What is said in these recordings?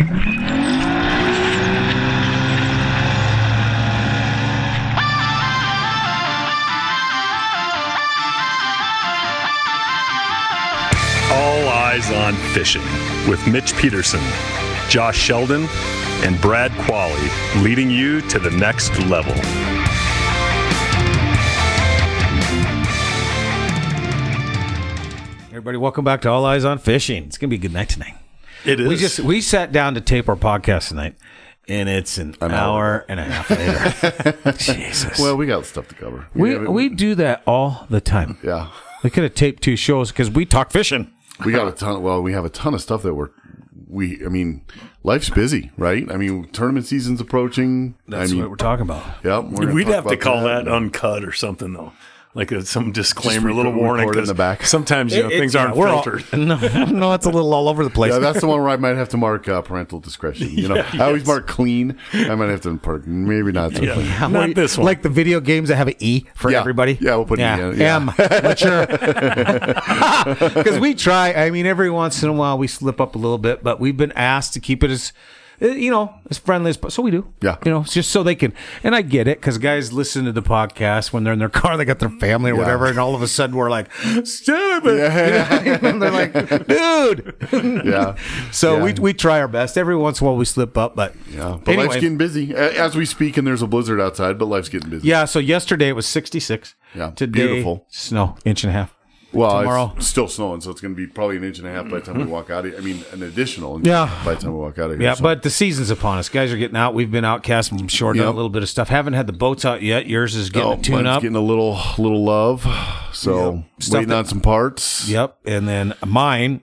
All Eyes on Fishing with Mitch Peterson, Josh Sheldon, and Brad Qualley, leading you to the next level. Everybody, welcome back to All Eyes on Fishing. It's gonna be a good night tonight. It is. We just we sat down to tape our podcast tonight, and it's an, hour and a half later. Jesus. Well, we got stuff to cover. we have- we do that all the time. yeah, We could have taped two shows because we talk fishing. we got a ton. Well, we have a ton of stuff that we're. We, I mean, life's busy, right? I mean, tournament season's approaching. That's I mean, what we're talking about. Yep, We're We'd talk have to about call that, uh, uncut or something, though. Like a, some disclaimer, a little warning. in the back. Sometimes, you know, It- things yeah, aren't we're all- filtered. no, no, it's a little all over the place. Yeah, that's the one where I might have to mark uh, parental discretion. You know, I always mark clean. I might have to mark maybe not so Yeah. clean. Not what- this one. Like the video games that have an E for Yeah. everybody. Yeah, we'll put an E, yeah. M, mature. Because we try. I mean, every once in a while we slip up a little bit, but we've been asked to keep it as, uh, Uh, you know, as friendly as possible. So we do. Yeah. You know, it's just so they can. And I get it because guys listen to the podcast when they're in their car, they got their family or Yeah. whatever, and all of a sudden we're like, stop it. Yeah. You know? and they're like, dude. Yeah. So Yeah. we, we try our best. Every once in a while we slip up, but Yeah, but Anyway. life's getting busy as we speak, and there's a blizzard outside. But life's getting busy. Yeah, so yesterday it was 66. Yeah, Today, beautiful. Snow, inch and a half. Well, tomorrow. it's still snowing, so it's going to be probably an inch and a half by the time we walk out. Of, I mean, an additional inch Yeah. by the time we walk out of here. Yeah, so- but the season's upon us. Guys are getting out. We've been out casting done Yep. a little bit of stuff. Haven't had the boats out yet. Yours is getting Oh, a tune up. getting a little little love. So Stuff waiting that- on some parts. Yep. And then mine,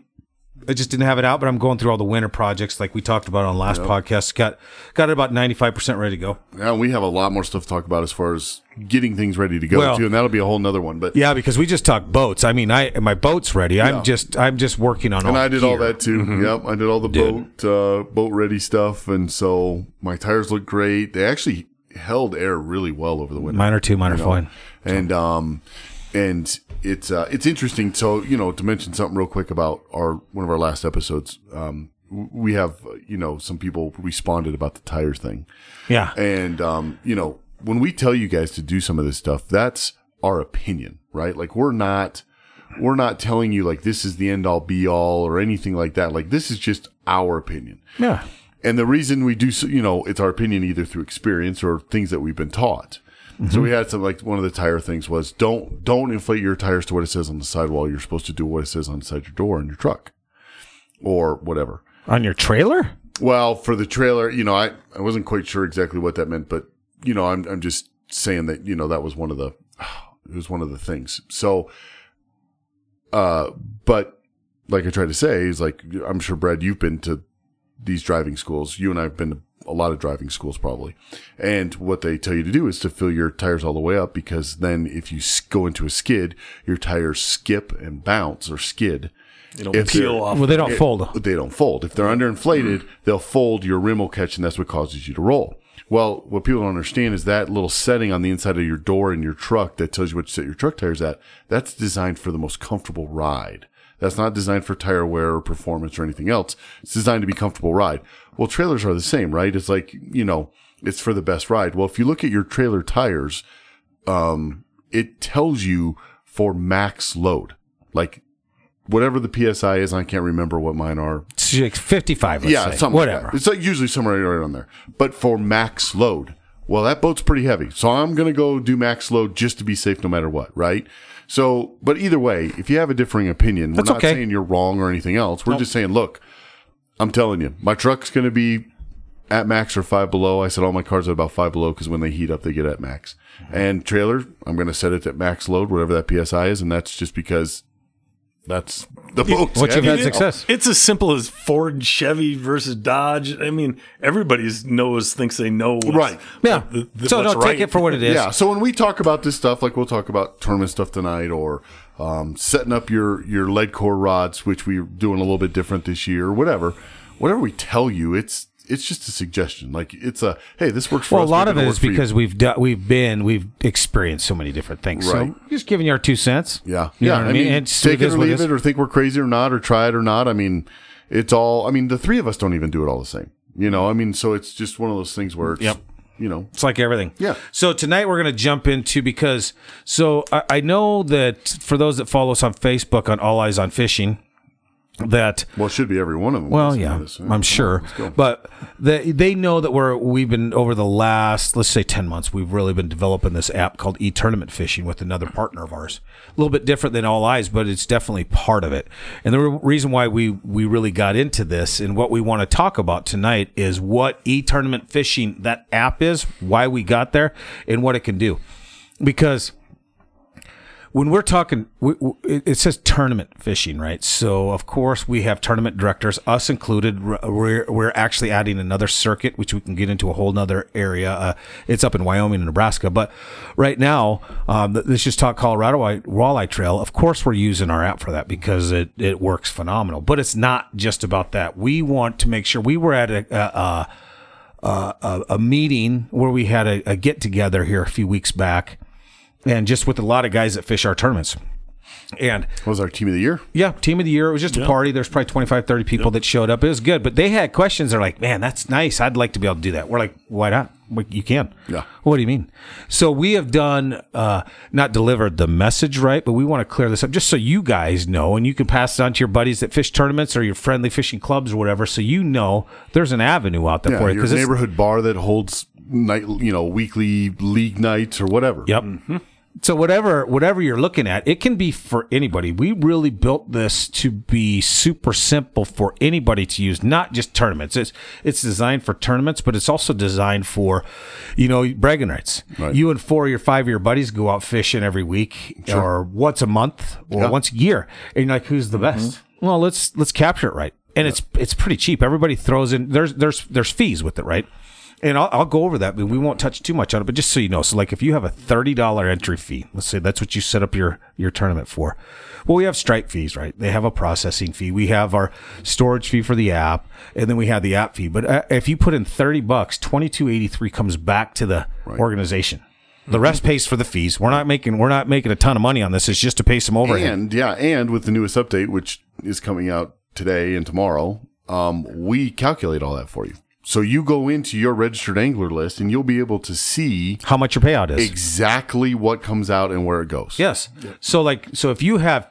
I just didn't have it out, but I'm going through all the winter projects like we talked about on last podcast. Got got it about 95% ready to go. Yeah, we have a lot more stuff to talk about as far as getting things ready to go Well- too, and that'll be a whole nother one. But Yeah, because we just talked boats. I mean, I my boat's ready. Yeah. I'm just I'm just working on all and I did all that too. Mm-hmm. Yep, I did all the boat uh, boat ready stuff, and so my tires look great. They actually held air really well over the winter. Mine are too. mine are fine. And um, and it's uh, it's interesting. So you know, to mention something real quick about our one of our last episodes, um, we have uh, you know some people responded about the tires thing, Yeah. and um, you know when we tell you guys to do some of this stuff, that's our opinion, right? Like we're not we're not telling you like this is the end all be all or anything like that. Like this is just our opinion. Yeah. And the reason we do, so, you know, it's our opinion either through experience or things that we've been taught. So we had some like one of the tire things was don't don't inflate your tires to what it says on the sidewall. You're supposed to do what it says on inside your door in your truck, or whatever. On your trailer? Well, for the trailer, you know, I, I wasn't quite sure exactly what that meant, but you know, I'm I'm just saying that you know that was one of the it was one of the things. So, uh, but like I tried to say is like I'm sure Brad, you've been to these driving schools. You and I have been to a lot of driving schools probably, and what they tell you to do is to fill your tires all the way up because then if you go into a skid, your tires skip and bounce or skid. It'll If peel off. Well, they don't fold. They don't fold. If they're underinflated, they'll fold. Your rim will catch, and that's what causes you to roll. Well, what people don't understand is that little setting on the inside of your door in your truck that tells you what to set your truck tires at. That's designed for the most comfortable ride. That's not designed for tire wear or performance or anything else. It's designed to be comfortable ride. Well, trailers are the same, right? It's like you know, it's for the best ride. Well, if you look at your trailer tires, um, it tells you for max load, like whatever the psi is. I can't remember what mine are. It's like 55, let's Yeah, say. something Whatever. Like that. It's like usually somewhere right on there. But for max load, well, that boat's pretty heavy. So I'm going to go do max load just to be safe no matter what, right? So, but either way, if you have a differing opinion, we're That's not okay. saying you're wrong or anything else. We're just saying, look, I'm telling you, my truck's going to be at max or five below. I said all my cars are about five below because when they heat up, they get at max. And trailer, I'm going to set it at max load, whatever that PSI is. And that's just because that's the boat's What you've had success. It's as simple as Ford, Chevy versus Dodge. I mean, everybody knows, thinks they know. What's, Right. Yeah. the- the- so what's don't right. take it for what it is. Yeah. So when we talk about this stuff, like we'll talk about tournament stuff tonight, or um, setting up your your lead core rods, which we're doing a little bit different this year, or whatever. Whatever we tell you, it's it's just a suggestion. Like it's a hey, this works for Well, a lot maybe of it is it'll is work for you. because we've done, we've been, we've experienced so many different things. Right. So just giving you our two cents. yeah, You yeah. know what I mean, It's- take it or leave it, or think we're crazy or not, or try it or not. I mean, it's all. I mean, the three of us don't even do it all the same. You know, I mean, so it's just one of those things where it's, Yep. you know, It's like everything. Yeah. So tonight we're going to jump into because so I, I know that for those that follow us on Facebook on All Eyes on Fishing, that well, it should be every one of them. well, yeah, this. I'm sure, but they they know that we're we've been over the last let's say ten months we've really been developing this app called E Tournament Fishing with another partner of ours. A little bit different than All Eyes, but it's definitely part of it. And the re- reason why we we really got into this and what we want to talk about tonight is what E Tournament Fishing that app is, why we got there, and what it can do, because when we're talking, we, it says tournament fishing, right? So of course we have tournament directors, us included. We're we're actually adding another circuit, which we can get into a whole nother area. Uh, it's up in Wyoming and Nebraska, but right now, um, let's just talk Colorado Walleye Trail. Of course, we're using our app for that because it it works phenomenal. But it's not just about that. We want to make sure we were at a. a, a a, a meeting where we had a, a get together here a few weeks back, and just with a lot of guys that fish our tournaments. And What was our team of the year? yeah, team of the year. It was just a party. There's probably 25, 30 people that showed up. It was good, but they had questions. They're like, man, that's nice. I'd like to be able to do that. We're like, why not? You can. Yeah. What do you mean? So we have done, uh, not delivered the message right, but we want to clear this up just so you guys know, and you can pass it on to your buddies that fish tournaments or your friendly fishing clubs or whatever, so you know there's an avenue out there Yeah, for you. your neighborhood bar that holds night, you know, weekly league nights or whatever. Yep. So whatever whatever you're looking at, it can be for anybody. We really built this to be super simple for anybody to use, not just tournaments. It's it's designed for tournaments, but it's also designed for, you know, bragging rights. Right. You and four of your five of your buddies go out fishing every week or once a month or Yeah. once a year. And you're like, who's the best? Mm-hmm. Well, let's let's capture it right. And it's it's pretty cheap. Everybody throws in there's there's there's fees with it, right? And I'll, I'll go over that, but we won't touch too much on it. But just so you know, so like if you have a thirty dollar entry fee, let's say that's what you set up your your tournament for. Well, we have stripe fees, right? They have a processing fee. We have our storage fee for the app, and then we have the app fee. But uh, if you put in thirty bucks, twenty two eighty three comes back to the organization. The rest pays for the fees. We're not making we're not making a ton of money on this. It's just to pay some overhead. And yeah, and with the newest update, which is coming out today and tomorrow, um, we calculate all that for you. So you go into your registered angler list and you'll be able to see How much your payout is? exactly what comes out and where it goes. Yes. So like so if you have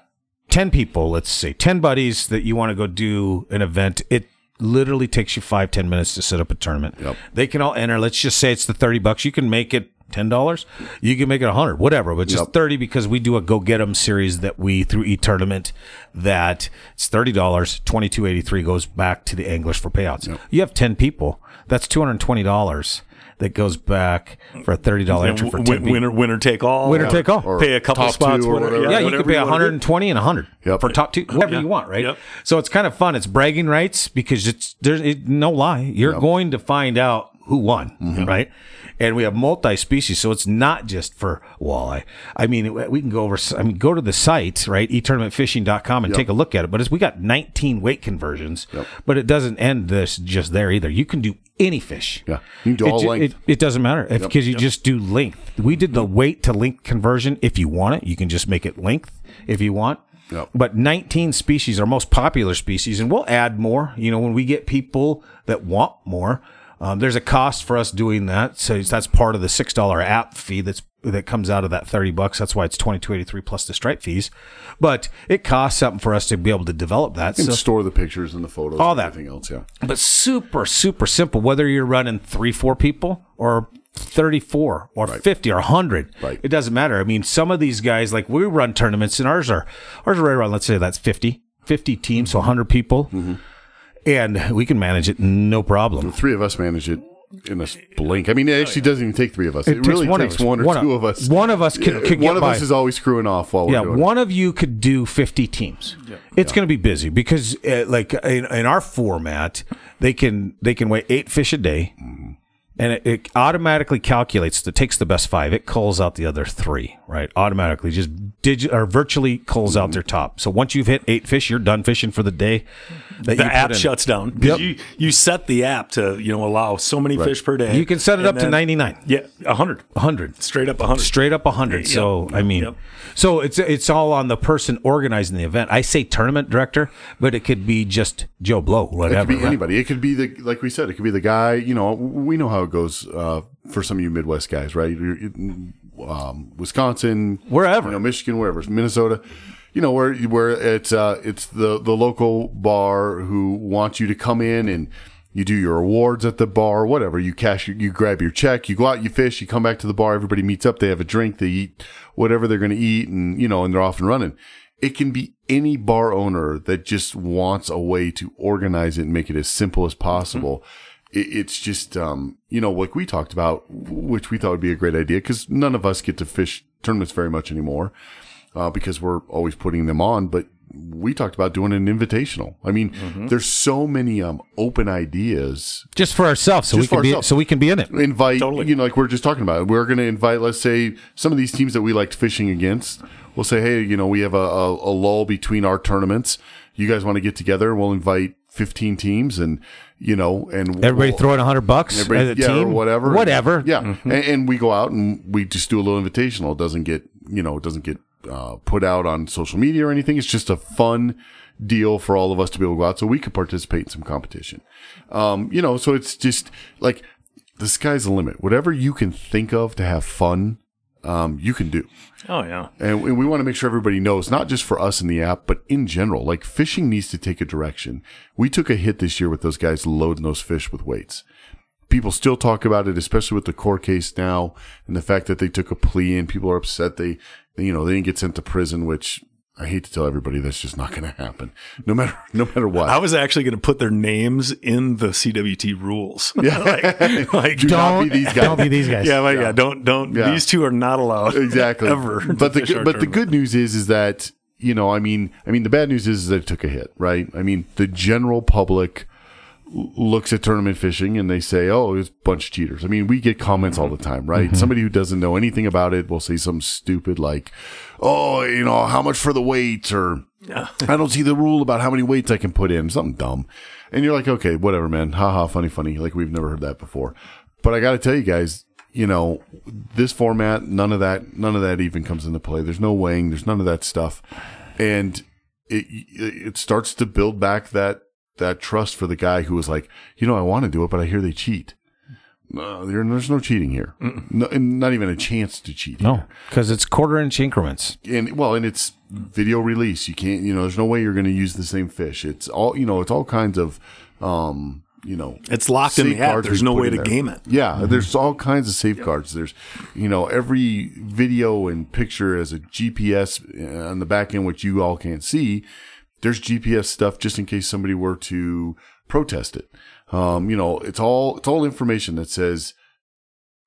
10 people, let's say 10 buddies that you want to go do an event, it literally takes you five ten minutes to set up a tournament. Yep. They can all enter. Let's just say it's the 30 bucks. You can make it $10. You can make it a 100, whatever, but just Yep. 30 because we do a go get 'em series that we through e-tournament that it's $30, 2283 goes back to the anglers for payouts. You have 10 people, that's $220 that goes back for a $30 entry for 10 Win, people. winner, winner take all. Winner take all. Or Pay a couple top spots. two or whatever- whatever. Yeah, you whatever could pay wanna 120 and 100 Yep. for top two, whatever Yeah. you want, right? Yep. So it's kind of fun. It's bragging rights because it's there's it, no lie. You're going to find out who won, Mm-hmm. right? And we have multi-species, so it's not just for walleye. I mean, we can go over. I mean, go to the site, right? etournamentfishing.com and take a look at it. But it's, we got 19 weight conversions, but it doesn't end this just there either. You can do any fish. Yeah. You can do It all ju- length. It, it doesn't matter because you just do length. We did the weight to length conversion. If you want it, you can just make it length if you want. Yep. But 19 species are most popular species, and we'll add more. You know, when we get people that want more, um, there's a cost for us doing that. So that's part of the six dollar app fee that's that comes out of that 30 bucks. That's why it's 2283 plus the stripe fees. But it costs something for us to be able to develop that. and So store the pictures and the photos All and that. everything else. Yeah. but super super simple whether you're running three four people or 34 or 50 or 100 Right. it doesn't matter i mean some of these guys like we run tournaments and ours are ours are right around let's say that's 50 50 teams so 100 people and we can manage it no problem The Three of us manage it in a blink. I mean, it actually doesn't even take three of us. It, takes really one of takes us. one or One of- two of us. one of us can- Yeah, can one of by. us is always screwing off while we're yeah, doing it. one of you could do 50 teams. It's going to be busy because uh, like in, in our format, they can they can weigh 8 fish a day. and it, it automatically calculates. It takes the best five. It culls out the other three, right? Automatically, just digit or virtually culls out their top. So once you've hit eight fish, you're done fishing for the day. That the app in. shuts down. Yep. You you set the app to you know allow so many fish per day. You can set it up to 99. Yeah, hundred. 100 Straight up hundred. straight up 100 so i mean yep. so it's it's all on the person organizing the event i say tournament director but it could be just joe blow It could be right? anybody. It could be the like we said. It could be the guy. You know, we know how it goes uh, for some of you Midwest guys, right? Um, Wisconsin, Wherever. you know, Michigan, wherever, Minnesota. You know where where it's uh, it's the the local bar who wants you to come in and you do your awards at the bar, whatever. You cash, you grab your check, you go out, you fish, you come back to the bar. Everybody meets up. They have a drink. They eat whatever they're going to eat, and you know, and they're off and running. It can be any bar owner that just wants a way to organize it and make it as simple as possible. It, it's just, um, you know, like we talked about, which we thought would be a great idea because none of us get to fish tournaments very much anymore uh, because we're always putting them on. But we talked about doing an invitational. I mean, there's so many um, open ideas. Just for ourselves so Just we for can be so we can be in it. Invite Totally. you know like we are just talking about we're going to invite let's say some of these teams that we liked fishing against we'll say hey you know we have a, a, a lull between our tournaments. You guys want to get together? We'll invite 15 teams and you know and everybody we'll- throw in 100 bucks everybody- as a yeah, team? or whatever. Whatever. Yeah. And, and we go out and we just do a little invitational. It doesn't get you know it doesn't get uh, put out on social media or anything it's just a fun deal for all of us to be able to go out so we could participate in some competition um, you know so it's just like the sky's the limit whatever you can think of to have fun um, you can do Oh yeah. and we, we want to make sure everybody knows, not just for us in the app, but in general. Like fishing needs to take a direction. We took a hit this year with those guys loading those fish with weights. People still talk about it, especially with the court case now and the fact that they took a plea and people are upset they, you know, they didn't get sent to prison, which I hate to tell everybody that's just not going to happen. No matter, no matter what. I was actually going to put their names in the CWT rules. Yeah. like, like Do not be these guys. don't be these guys yeah, like, yeah, don't don't. Yeah. These two are not allowed exactly ever. but the fish our but the good news is is that you know i mean i mean the bad news is that it took a hit right i mean the general public l- looks at tournament fishing and they say oh it's a bunch of cheaters. I mean we get comments all the time right? Mm-hmm. Somebody who doesn't know anything about it will say something stupid like oh you know how much for the weights? or i don't see the rule about how many weights i can put in something dumb. And you're like okay whatever man. Haha funny funny. Like we've never heard that before. But i gotta tell you guys you know, this format, none of that, none of that even comes into play. There's no weighing, there's none of that stuff, and it it starts to build back that that trust for the guy who was like, you know, I want to do it, but I hear they cheat. No, there- there's no cheating here, no, and not even a chance to cheat. no because it's quarter inch increments and well, and it's video release. You can't, you know, there's no way you're going to use the same fish. It's all, you know, it's all kinds of, um, you know, It's locked in the app. There's no way to there. game it. Yeah, there's all kinds of safeguards. There's, you know, every video and picture as a GPS on the back end, which you all can't see. There's GPS stuff just in case somebody were to protest it. Um, you know, it's all it's all information that says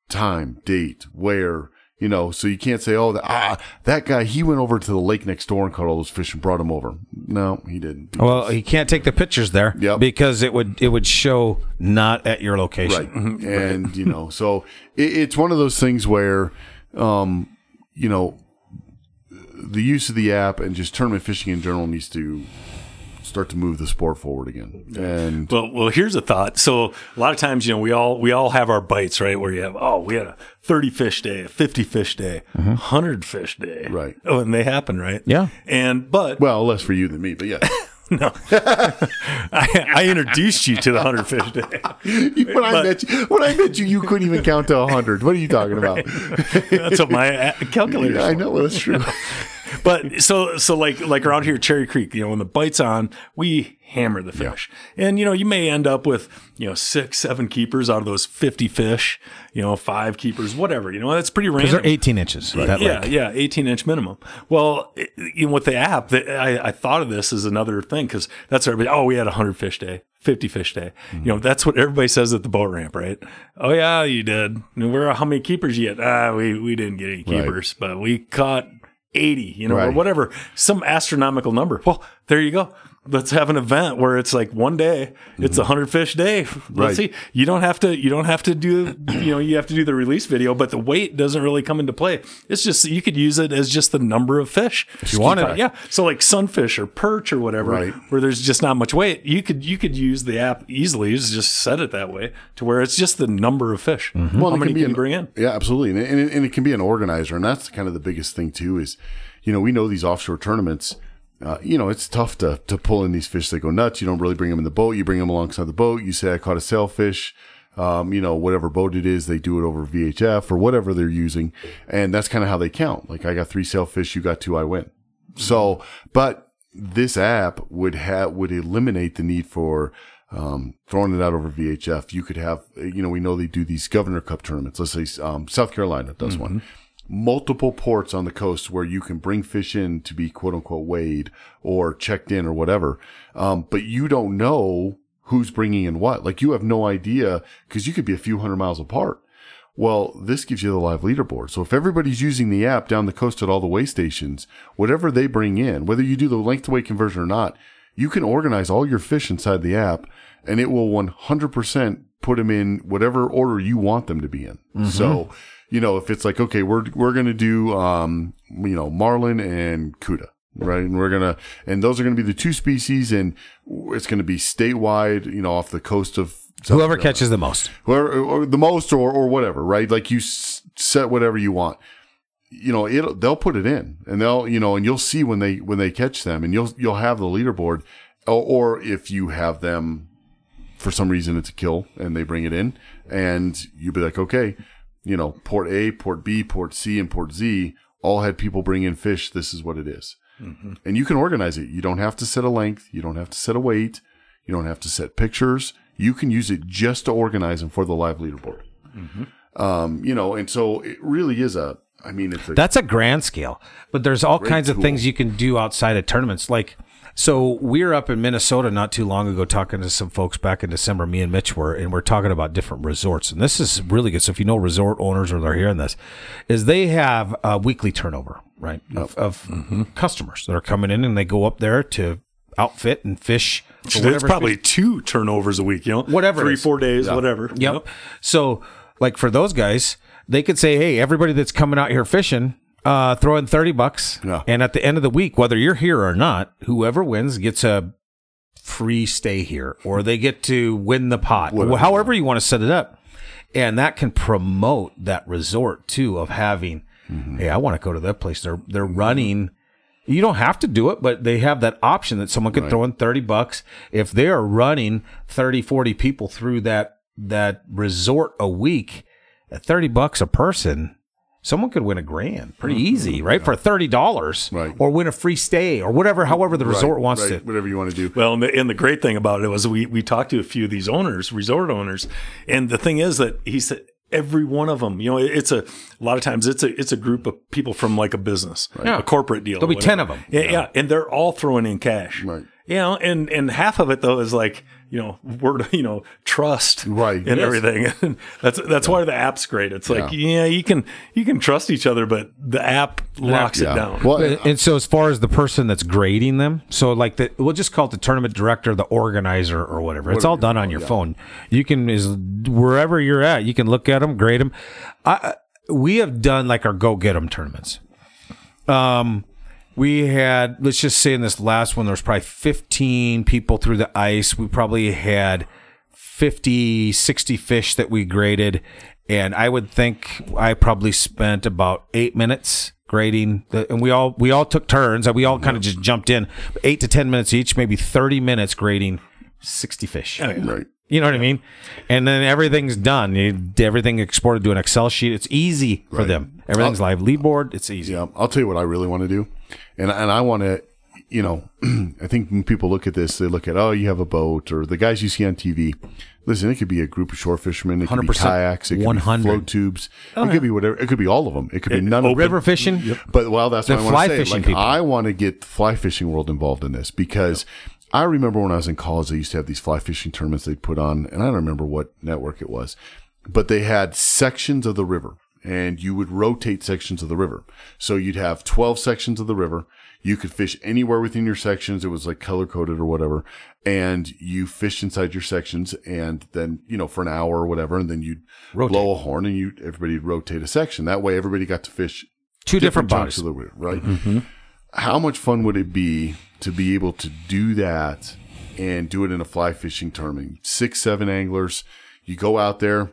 time, date, where, you know, so you can't say, oh, the, ah, that guy, he went over to the lake next door and caught all those fish and brought them over. No, he didn't. well he can't take the pictures there Yep. because it would it would show not at your location right and you know so it, it's one of those things where um you know the use of the app and just tournament fishing in general needs to start to move the sport forward again and Well, well, here's a thought. So a lot of times, you know, we all we all have our bites, right? Where you have, oh, we had a 30 fish day, a 50 fish day, mm-hmm. a 100 fish day, Right. Oh, and they happen, right? Yeah. And but well less for you than me but yeah no, I, I introduced you to the 100 fish day. when i met you when i met you you couldn't even count to 100 what are you talking about That's what my calculator. i know that's true but so so like like around here cherry creek you know when the bite's on we hammer the fish and you know you may end up with you know six seven keepers out of those 50 fish you know five keepers whatever you know that's pretty random they're 18 inches that yeah, lake. yeah, 18 inch minimum. Well, it, you know, with the app, the, I, I thought of this as another thing because that's everybody. Oh, we had a hundred fish day, 50 fish day. Mm-hmm. You know, that's what everybody says at the boat ramp, right? Oh yeah, you did. And Where how many keepers you get? Ah, we we didn't get any keepers, but we caught 80. You know, or whatever, some astronomical number. Well, there you go. Let's have an event where it's like one day it's a hundred fish day. Let's Mm-hmm. Right. see. You don't have to. You don't have to do. You know, you have to do the release video, but the weight doesn't really come into play. It's just you could use it as just the number of fish. If you wanted. yeah. So like sunfish or perch or whatever, Right. where there's just not much weight, you could you could use the app easily. Just set it that way to where it's just the number of fish. Well, How it many can you an- bring in? Yeah, absolutely, and, and, it- and it can be an organizer, and that's kind of the biggest thing too. Is you know we know these offshore tournaments. Uh, you know it's tough to to pull in these fish that go nuts. You don't really bring them in the boat. You bring them alongside the boat. You say I caught a sailfish. Um, you know whatever boat it is, they do it over VHF or whatever they're using, and that's kind of how they count. Like I got three sailfish, you got two, I win. So, but this app would have would eliminate the need for um, throwing it out over VHF. You could have, you know, we know they do these Governor Cup tournaments. Let's say um, South Carolina does one. Multiple ports on the coast where you can bring fish in to be quote unquote weighed or checked in or whatever. Um, but you don't know who's bringing in what. Like you have no idea because you could be a few hundred miles apart. Well, this gives you the live leaderboard. So if everybody's using the app down the coast at all the weigh stations, whatever they bring in, whether you do the length to weight conversion or not, you can organize all your fish inside the app and it will 100% put them in whatever order you want them to be in. So, you know, if it's like, okay, we're, we're going to do, um, you know, marlin and cuda. Right. And we're going to, and those are going to be the two species and it's going to be statewide, you know, off the coast of South Whoever Carolina catches the most. whoever or the most or or whatever, right? Like you s- set whatever you want. You know, it they'll put it in, and they'll you know, and you'll see when they when they catch them, and you'll you'll have the leaderboard, or, or if you have them for some reason it's a kill and they bring it in, and you'll be like, okay, you know, port A, port B, port C, and port Z all had people bring in fish. This is what it is. and you can organize it. You don't have to set a length. You don't have to set a weight. You don't have to set pictures. You can use it just to organize them for the live leaderboard. Um, you know, and so it really is a. I mean, it's a That's a grand scale, but there's all kinds of tool. things you can do outside of tournaments. Like, so we were up in Minnesota not too long ago talking to some folks back in December. Me and Mitch were, and we're talking about different resorts. And this is really good. So if you know resort owners or they're hearing this, is they have a weekly turnover, right, of, of mm-hmm. customers that are coming in and they go up there to outfit and fish. It's probably two turnovers a week, you know, Whatever three, four days, whatever. Yep. So, like for those guys, they could say, "Hey, everybody that's coming out here fishing, uh, throw in thirty bucks, Yeah. and at the end of the week, whether you're here or not, whoever wins gets a free stay here, or they get to win the pot, Whatever. however you want to set it up, and that can promote that resort too of having, hey, I want to go to that place. They're they're running." You don't have to do it, but they have that option that someone could throw in 30 bucks. If they are running 30, 40 people through that, that resort a week at 30 bucks a person, someone could win a grand pretty mm-hmm. easy, mm-hmm. right? For $30 Right. or win a free stay or whatever, however the resort Right, wants right, to. whatever you want to do. Well, and the, and the great thing about it was we, we talked to a few of these owners, resort owners, and the thing is that he said every one of them, you know, it's a, a lot of times it's a it's a group of people from like a business, Yeah. a corporate deal. There'll or be 10 whatever. of 'em. Yeah, yeah, and they're all throwing in cash, Right. You know, and and half of it though is like you know word you know trust Right. and Yes. everything. And that's that's why the app's great. It's like yeah. you can you can trust each other, but the app locks Yeah. it down. Well, And, and so, as far as the person that's grading them, so like the, we'll just call it the tournament director, the organizer, or whatever. It's all done on your phone. You can is wherever you're at, you can look at them, grade them. I, we have done like our go get them tournaments. Um, we had let's just say in this last one, there was probably 15 people through the ice. We probably had 50, 60 fish that we graded. And I would think I probably spent about eight minutes grading the, and we all, we all took turns and we all kind of just jumped in eight to 10 minutes each, maybe 30 minutes grading 60 fish. Oh, right. You know what I mean? And then everything's done. You, everything exported to an Excel sheet. It's easy for them. Everything's live lead It's easy. Yeah, I'll tell you what I really want to do, and and I want to, you know, I think when people look at this, they look at oh, you have a boat, or the guys you see on TV. Listen, it could be a group of shore fishermen, it could be kayaks, it could 100. be float tubes, it oh, could be whatever, it could be all of them, it could be none of them. River fishing. But well, that's The what I want to say. fishing Like, people. I want to get the fly fishing world involved in this because I remember when I was in college, they used to have these fly fishing tournaments they'd put on, and I don't remember what network it was, but they had sections of the river, and you would rotate sections of the river. So you'd have twelve sections of the river. You could fish anywhere within your sections. It was like color coded or whatever. And you fished inside your sections and then, you know, for an hour or whatever. And then you'd blow a horn and you, everybody'd rotate a section. That way everybody got to fish Two different, chunks bodies. of the river, right? Mm-hmm. How much fun would it be to be able to do that and do it in a fly fishing tournament? Six, seven anglers. You go out there,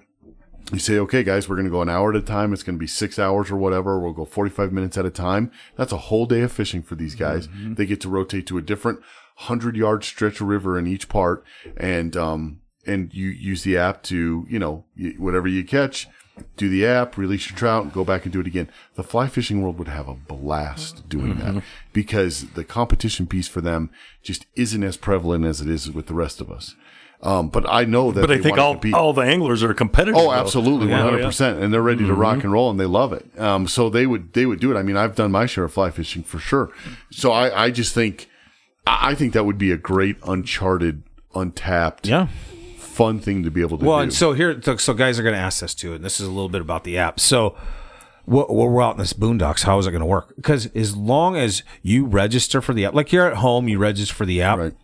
you say, okay, guys, we're going to go an hour at a time. It's going to be six hours or whatever. We'll go 45 minutes at a time. That's a whole day of fishing for these guys. They get to rotate to a different 100 yard stretch of river in each part. And, um, and you use the app to, you know, whatever you catch, do the app, release your trout, and go back and do it again. The fly fishing world would have a blast doing that because the competition piece for them just isn't as prevalent as it is with the rest of us. Um, but I know that But I think all, compete. all the anglers are competitive. Oh, though. absolutely, one hundred percent, and they're ready to rock and roll, and they love it. Um, so they would they would do it. I mean, I've done my share of fly fishing for sure. So I, I just think I I think that would be a great uncharted, untapped, Yeah. fun thing to be able to do. Well, do. and so here, so- so guys are going to ask this too, and this is a little bit about the app. So, wh- we're out in this boondocks. How is it going to work? Because as long as you register for the app, like you're at home, you register for the app. Right.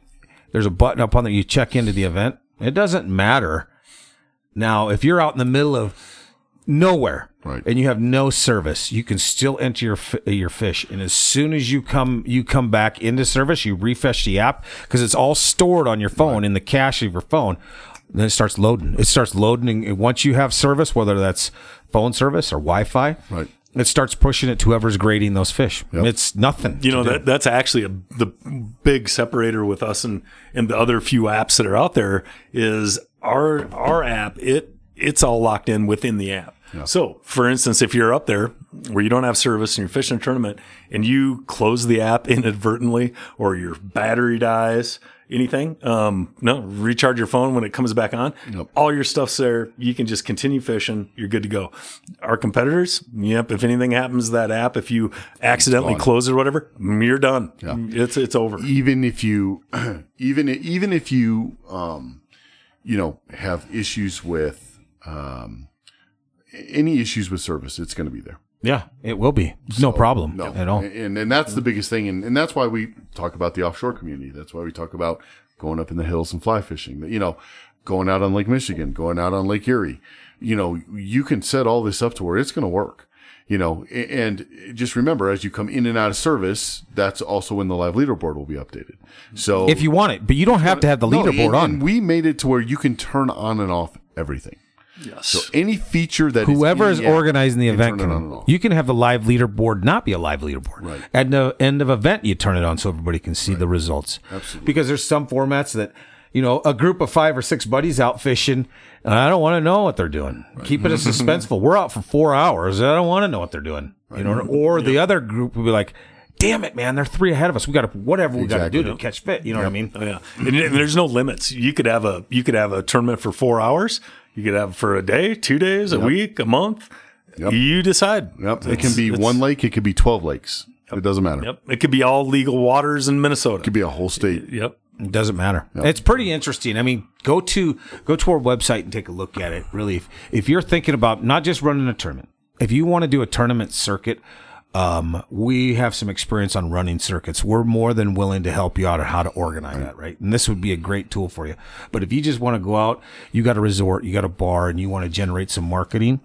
There's a button up on there. You check into the event. It doesn't matter. Now, if you're out in the middle of nowhere Right. and you have no service, you can still enter your your fish. And as soon as you come you come back into service, you refresh the app because it's all stored on your phone in the cache of your phone. Then it starts loading. It starts loading. And once you have service, whether that's phone service or Wi-Fi, Right. It starts pushing it to whoever's grading those fish. It's nothing. You know that that's actually a, the big separator with us and and the other few apps that are out there is our our app. It it's all locked in within the app. So, for instance, if you're up there where you don't have service and you're fishing a tournament and you close the app inadvertently or your battery dies, anything, um, no, recharge your phone when it comes back on. All your stuff's there. You can just continue fishing. You're good to go. Our competitors, yep. If anything happens to that app, if you accidentally close it or whatever, you're done. It's it's over. even if you even even if you um you know have issues with um any issues with service it's going to be there yeah, it will be no problem no at all. and and that's the biggest thing and, and that's why we talk about the offshore community that's why we talk about going up in the hills and fly fishing you know going out on lake michigan going out on lake erie you know you can set all this up to where it's going to work you know and just remember as you come in and out of service that's also when the live leaderboard will be updated so If you want it, but you don't have to have the no, leaderboard and, on. and we made it to where you can turn on and off everything. Yes. So any feature that Whoever in is organizing the event turn can. You can have the live leaderboard not be a live leaderboard. Right. At the end of event, you turn it on so everybody can see the results. Absolutely. Because there's some formats that, you know, a group of five or six buddies out fishing, and I don't want to know what they're doing. Keep it as suspenseful. We're out for four hours. And I don't want to know what they're doing. You know, or the other group will be like, "Damn it, man! They're three ahead of us. We got to whatever we got to do to catch fit." You know what I mean? Oh, yeah, and, and there's no limits. You could have a you could have a tournament for four hours. You could have it for a day, two days, a week, a month. You decide. Yep. It can be one lake. It could be 12 lakes. It doesn't matter. Yep. It could be all legal waters in Minnesota. It could be a whole state. Yep. It doesn't matter. It's pretty interesting. I mean, go to go to our website and take a look at it. Really, if, if you're thinking about not just running a tournament, if you want to do a tournament circuit, um, we have some experience on running circuits. We're more than willing to help you out on how to organize that, right? And this would be a great tool for you. But if you just want to go out, you got a resort, you got a bar, and you want to generate some marketing,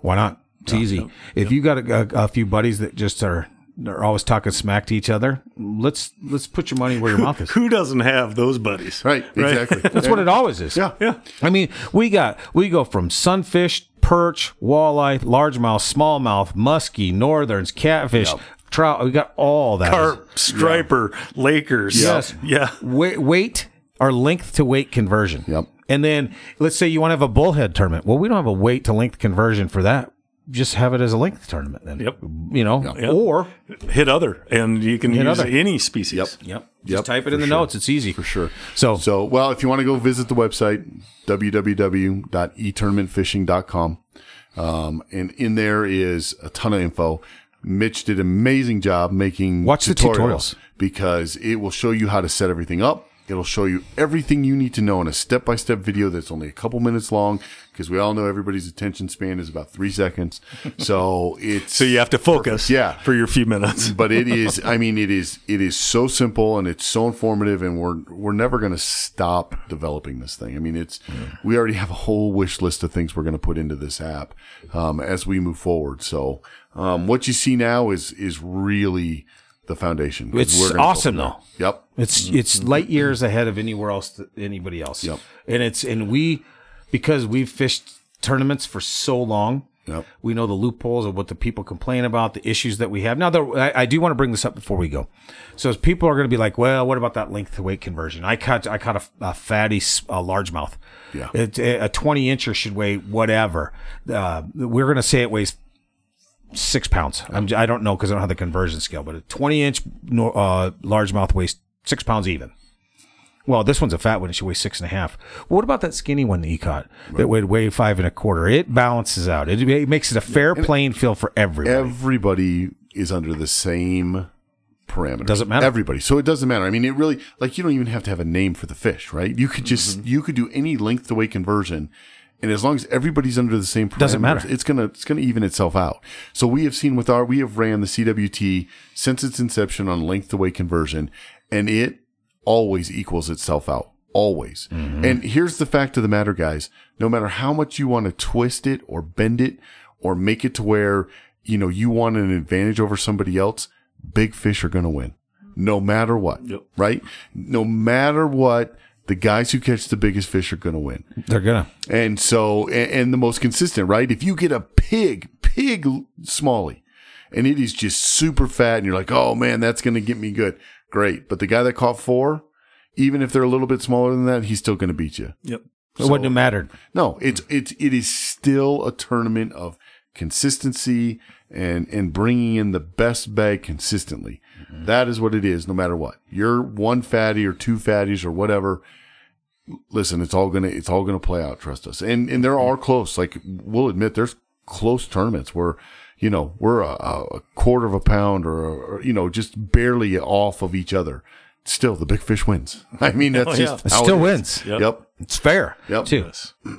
why not? It's easy. If you got a, a, a few buddies that just are are always talking smack to each other, let's let's put your money where your mouth is. Who doesn't have those buddies? Right. Exactly. That's what it always is. Yeah. Yeah. I mean, we got we go from sunfish, perch, walleye, largemouth, smallmouth, muskie, northerns, catfish, trout. We got all that. Carp, striper, Lakers. Yes. Yeah. Weight, weight or length to weight conversion. Yep. And then let's say you want to have a bullhead tournament. Well, we don't have a weight to length conversion for that. Just have it as a length tournament then. Yep. You know, Yep. or Hit other, and you can Hit use other. any species. Yep. yep. Just Yep, type it for in the sure. notes. It's easy For sure. So, So, well, if you want to go visit the website, www.etournamentfishing.com. Um, and in there is a ton of info. Mitch did an amazing job making Watch the tutorials. because it will show you how to set everything up. It'll show you everything you need to know in a step by step video that's only a couple minutes long because we all know everybody's attention span is about three seconds. So it's So you have to focus, Yeah. for your few minutes. but it is i mean it is it is so simple and it's so informative and we're we're never going to stop developing this thing i mean it's we already have a whole wish list of things we're going to put into this app um, as we move forward so um, what you see now is is really the foundation. It's awesome, though. yep It's it's light years ahead of anywhere else, anybody else. Yep. And it's and we because we've fished tournaments for so long. Yep. We know the loopholes of what the people complain about, the issues that we have. Now, there, I, I do want to bring this up before we go. So, as people are going to be like, "Well, what about that length to weight conversion?" I caught I caught a, a fatty a largemouth. Yeah. it, a twenty incher should weigh whatever. Uh, we're going to say it weighs six pounds. I'm, I don't know because I don't have the conversion scale, but a 20 inch uh, largemouth weighs six pounds even. Well, this one's a fat one. It should weigh six and a half. Well, what about that skinny one that you caught that would weigh five and a quarter? It balances out. It, it makes it a fair playing field for everybody. everybody is under the same parameters. Doesn't matter. Everybody. So it doesn't matter. I mean, it really like you don't even have to have a name for the fish, right? You could just Mm-hmm. you could do any length to weight conversion, and as long as everybody's under the same Doesn't matter. It's gonna it's gonna even itself out. So we have seen with our we have ran the CWT since its inception on length to weight conversion, and it always equals itself out. Always. Mm-hmm. And here's the fact of the matter, guys. No matter how much you want to twist it or bend it or make it to where, you know, you want an advantage over somebody else, big fish are going to win. No matter what. Yep. Right? No matter what, the guys who catch the biggest fish are going to win. They're gonna. And so, and, and the most consistent, right? If you get a pig, pig smallie, and it is just super fat, and you're like, oh man, that's going to get me good. Great. But the guy that caught four, even if they're a little bit smaller than that, he's still going to beat you. Yep. It wouldn't have mattered. No, it's it's it is still a tournament of consistency and and bringing in the best bag consistently. Mm-hmm. That is what it is, no matter what. You're one fatty or two fatties or whatever. Listen, it's all gonna it's all gonna play out. Trust us. And and there are close. Like we'll admit, there's close tournaments where you know we're a, a quarter of a pound or, or you know just barely off of each other. Still, the big fish wins. I mean, that's Oh, yeah. just It still is. wins. Yep. Yep. It's fair Yep. too.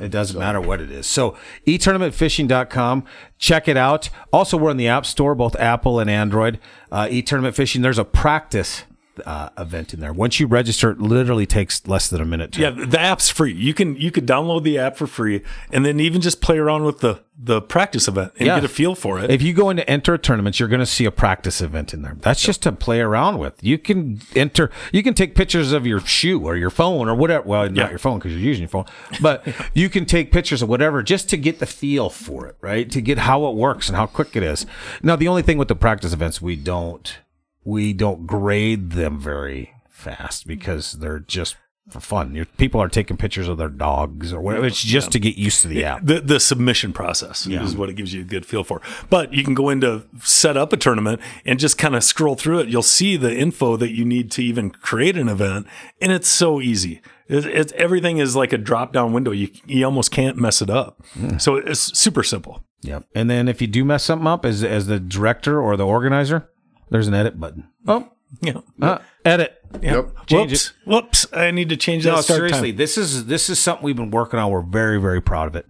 It doesn't matter what it is. So etournamentfishing.com. Check it out. Also, we're in the App Store, both Apple and Android. Uh, eTournament Fishing. There's a practice uh, event in there. Once you register, it literally takes less than a minute. To Yeah, the app's free. You can you could download the app for free, and then even just play around with the the practice event and Yeah. get a feel for it. If you go into enter tournaments, you're going to see a practice event in there. That's just to play around with. You can enter, you can take pictures of your shoe or your phone or whatever. Well, not Yeah. your phone because you're using your phone, but you can take pictures of whatever just to get the feel for it, right? To get how it works and how quick it is. Now, the only thing with the practice events, we don't, we don't grade them very fast because they're just for fun. Your, people are taking pictures of their dogs or whatever. It's just to get used to the app. the the submission process is what it gives you a good feel for. But you can go into set up a tournament and just kind of scroll through it. You'll see the info that you need to even create an event, and it's so easy. It, it's everything is like a drop down window. You you almost can't mess it up. Hmm. So it's super simple. Yep. And then if you do mess something up as as the director or the organizer, there's an edit button. Oh, Yeah. uh, edit. Yep. Change Whoops. Whoops. I need to change that No, start seriously, time. this is this is something we've been working on. We're very very proud of it.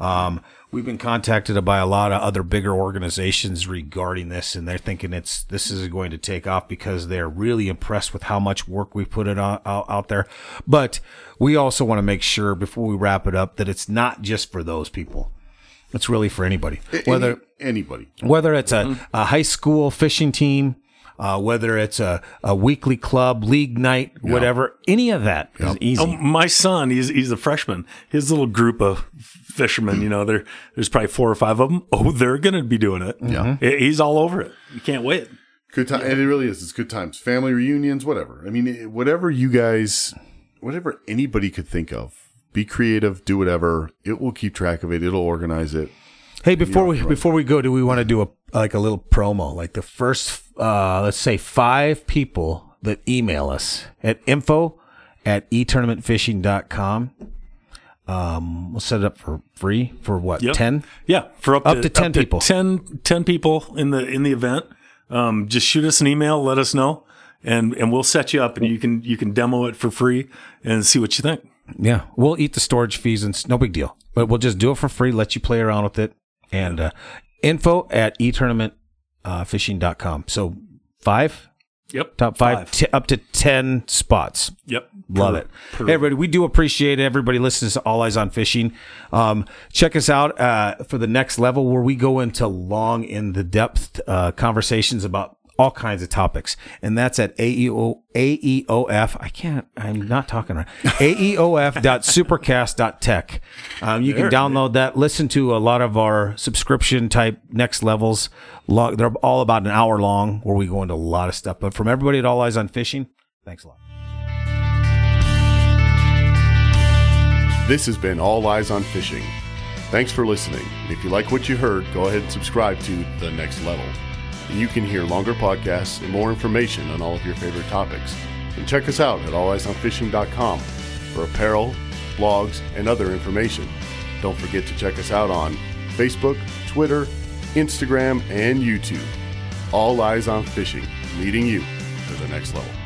Um, we've been contacted by a lot of other bigger organizations regarding this, and they're thinking it's this is going to take off because they're really impressed with how much work we put it on, out, out there. But we also want to make sure before we wrap it up that it's not just for those people. It's really for anybody, whether Any- anybody. whether it's a, a high school fishing team, uh, whether it's a, a weekly club, league night, whatever, any of that is easy. Oh, my son, he's he's a freshman. His little group of fishermen, you know, there there's probably four or five of them. Oh, they're going to be doing it. Yeah, he's all over it. You can't wait. Good time, and it really is. It's good times, family reunions, whatever. I mean, whatever you guys, whatever anybody could think of. Be creative, do whatever. It will keep track of it. It'll organize it. hey, before we before we go, do we want to do a like a little promo? Like the first, uh, let's say five people that email us at info at etournamentfishing.com. Um, we'll set it up for free for what Yep. ten? Yeah, for up, Up to 10 people. 10, 10 people in the in the event. Um, just shoot us an email, let us know, and and we'll set you up, and you can you can demo it for free and see what you think. Yeah, we'll eat the storage fees and it's no big deal. But we'll just do it for free, let you play around with it. And uh, info at etournamentfishing.com. So five, Yep, top five, T- up to 10 spots. Yep, Love Per- it. per- Hey, everybody, we do appreciate it. Everybody listens to All Eyes on Fishing. Um, check us out uh, for the next level where we go into long, in the depth uh, conversations about all kinds of topics. And that's at E AEO, AEOF. I can't, I'm not talking right. E AEOF.supercast.tech. Um, you can download that, listen to a lot of our subscription type next levels. Long, they're all about an hour long where we go into a lot of stuff. But from everybody at All Eyes on Fishing, thanks a lot. This has been All Eyes on Fishing. Thanks for listening. If you like what you heard, go ahead and subscribe to The Next Level. And you can hear longer podcasts and more information on all of your favorite topics. And check us out at alleyesonfishing.com for apparel, blogs, and other information. Don't forget to check us out on Facebook, Twitter, Instagram, and YouTube. All Eyes on Fishing, leading you to the next level.